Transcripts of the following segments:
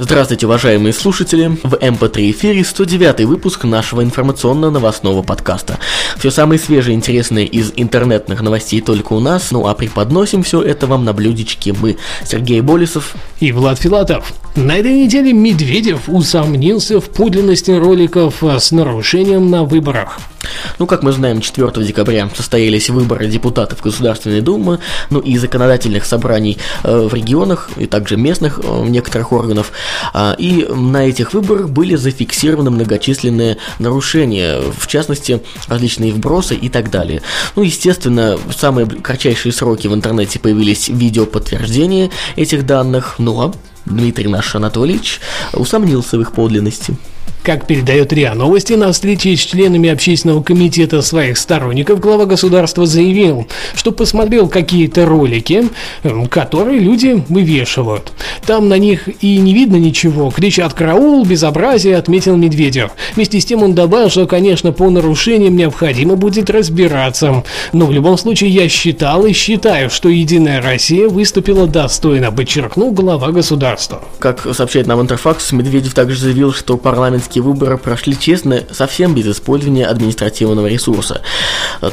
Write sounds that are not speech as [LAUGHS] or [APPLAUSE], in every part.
Здравствуйте, уважаемые слушатели! В MP3 эфире 109 выпуск нашего информационно-новостного подкаста. Все самое свежее и интересное из интернетных новостей только у нас, ну а преподносим все это вам на блюдечке мы, Сергей Болесов и Влад Филатов. На этой неделе Медведев усомнился в подлинности роликов с нарушением на выборах. Ну, как мы знаем, 4 декабря состоялись выборы депутатов Государственной Думы, ну и законодательных собраний э, в регионах, и также местных э, некоторых органов. А, и на этих выборах были зафиксированы многочисленные нарушения, в частности, различные вбросы и так далее. Ну, естественно, в самые кратчайшие сроки в интернете появились видео подтверждения этих данных, ну а Дмитрий наш Анатольевич усомнился в их подлинности. Как передает РИА Новости, на встрече с членами общественного комитета своих сторонников глава государства заявил, что посмотрел какие-то ролики, эм, которые люди вывешивают. Там на них и не видно ничего, кричат «караул», «безобразие», отметил Медведев. Вместе с тем он добавил, что, конечно, по нарушениям необходимо будет разбираться. Но в любом случае я считал и считаю, что «Единая Россия» выступила достойно, подчеркнул глава государства. Как сообщает нам Интерфакс, Медведев также заявил, что парламентские президентские выборы прошли честно, совсем без использования административного ресурса.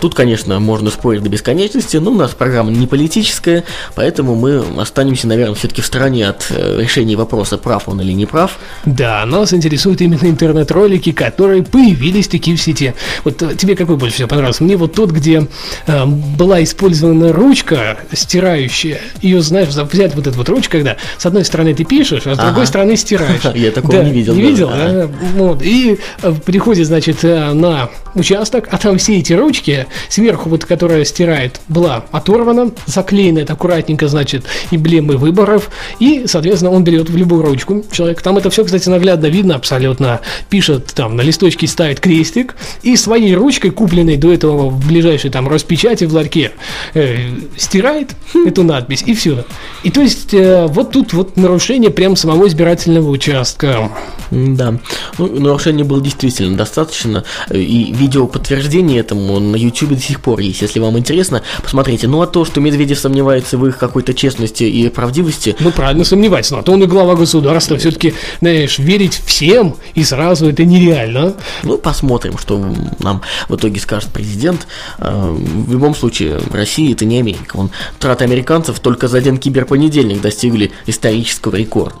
Тут, конечно, можно спорить до бесконечности, но у нас программа не политическая, поэтому мы останемся, наверное, все-таки в стороне от э, решения вопроса, прав он или не прав. Да, нас интересуют именно интернет-ролики, которые появились такие в сети. Вот э, тебе какой больше всего понравился? Мне вот тот, где э, была использована ручка стирающая. Ее, знаешь, взять вот эту вот ручку, когда с одной стороны ты пишешь, а с ага. другой стороны стираешь. [LAUGHS] Я такого не видел. Не видел, да? Вот. И э, приходит, значит, э, на участок, а там все эти ручки, сверху вот, которая стирает, была оторвана, заклеена это аккуратненько, значит, эмблемы выборов, и, соответственно, он берет в любую ручку человек. Там это все, кстати, наглядно видно абсолютно. Пишет там, на листочке ставит крестик, и своей ручкой, купленной до этого в ближайшей там распечати в ларьке, э, стирает эту надпись, и все. И то есть, э, вот тут вот нарушение прям самого избирательного участка. Да. Ну, нарушений было действительно достаточно, и видео подтверждение этому на YouTube до сих пор есть. Если вам интересно, посмотрите. Ну, а то, что Медведев сомневается в их какой-то честности и правдивости... Ну, правильно сомневается, но то он и глава государства. Все-таки, знаешь, верить всем и сразу это нереально. Ну, посмотрим, что нам в итоге скажет президент. А, в любом случае, Россия это не Америка. Он, траты американцев только за один киберпонедельник достигли исторического рекорда.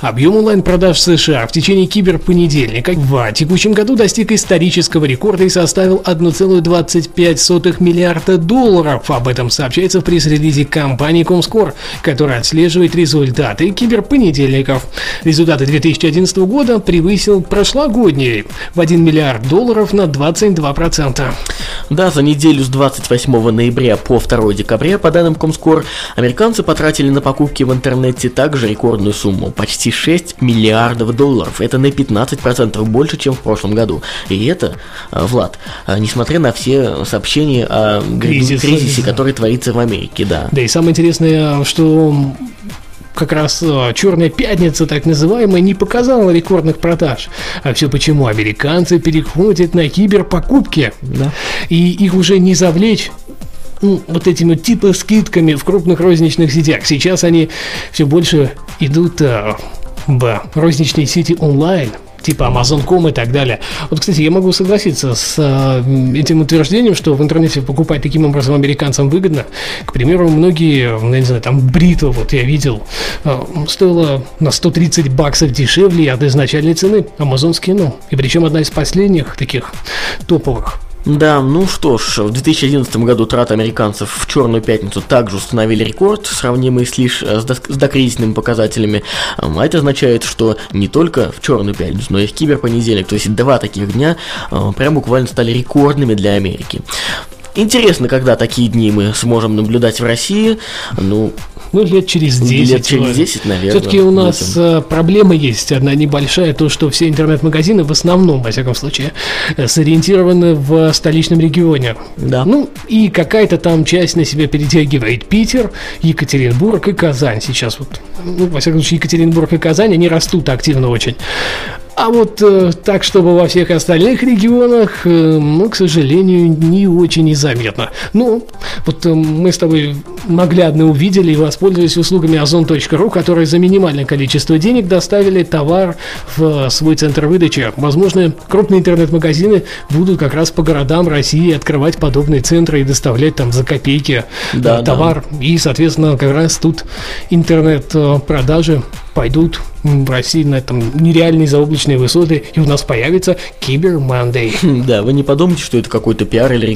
Объем онлайн-продаж в США в течение киберпонедельника в текущем году достиг исторического рекорда и составил 1,25 миллиарда долларов. Об этом сообщается в пресс-релизе компании Comscore, которая отслеживает результаты киберпонедельников. Результаты 2011 года превысил прошлогодний в 1 миллиард долларов на 22%. Да, за неделю с 28 ноября по 2 декабря, по данным Comscore, американцы потратили на покупки в интернете также рекордную сумму – почти 26 миллиардов долларов. Это на 15% больше, чем в прошлом году. И это, а, Влад, а, несмотря на все сообщения о Кризис. кризисе, который творится в Америке, да. Да, и самое интересное, что как раз а, Черная пятница, так называемая, не показала рекордных продаж. А все почему? Американцы переходят на киберпокупки. Да. И их уже не завлечь ну, вот этими типа скидками в крупных розничных сетях. Сейчас они все больше идут а, в розничные сети онлайн, типа Amazon.com и так далее. Вот, кстати, я могу согласиться с э, этим утверждением, что в интернете покупать таким образом американцам выгодно. К примеру, многие, ну, я не знаю, там бритва, вот я видел, э, стоила на 130 баксов дешевле от изначальной цены амазонские, ну, и причем одна из последних таких топовых. Да, ну что ж, в 2011 году траты американцев в Черную пятницу также установили рекорд, сравнимый с лишь э, с, до, с докризисными показателями. А это означает, что не только в Черную пятницу, но и в киберпонедельник, то есть два таких дня, э, прям буквально стали рекордными для Америки. Интересно, когда такие дни мы сможем наблюдать в России. Ну, Ну, лет через 10. Лет через 10, наверное. Все-таки у нас этим. проблема есть одна небольшая, то, что все интернет-магазины в основном, во всяком случае, сориентированы в столичном регионе. Да. Ну, и какая-то там часть на себя перетягивает Питер, Екатеринбург и Казань сейчас. Вот, ну, во всяком случае, Екатеринбург и Казань, они растут активно очень. А вот э, так, чтобы во всех остальных регионах, э, ну, к сожалению, не очень и заметно. Ну, вот э, мы с тобой наглядно увидели и воспользовались услугами озон.ру, которые за минимальное количество денег доставили товар в свой центр выдачи. Возможно, крупные интернет-магазины будут как раз по городам России открывать подобные центры и доставлять там за копейки да, товар. Да. И, соответственно, как раз тут интернет-продажи пойдут в России на этом нереальные заоблачные высоты, и у нас появится Кибер Мандей. [LAUGHS] Да, вы не подумайте, что это какой-то пиар или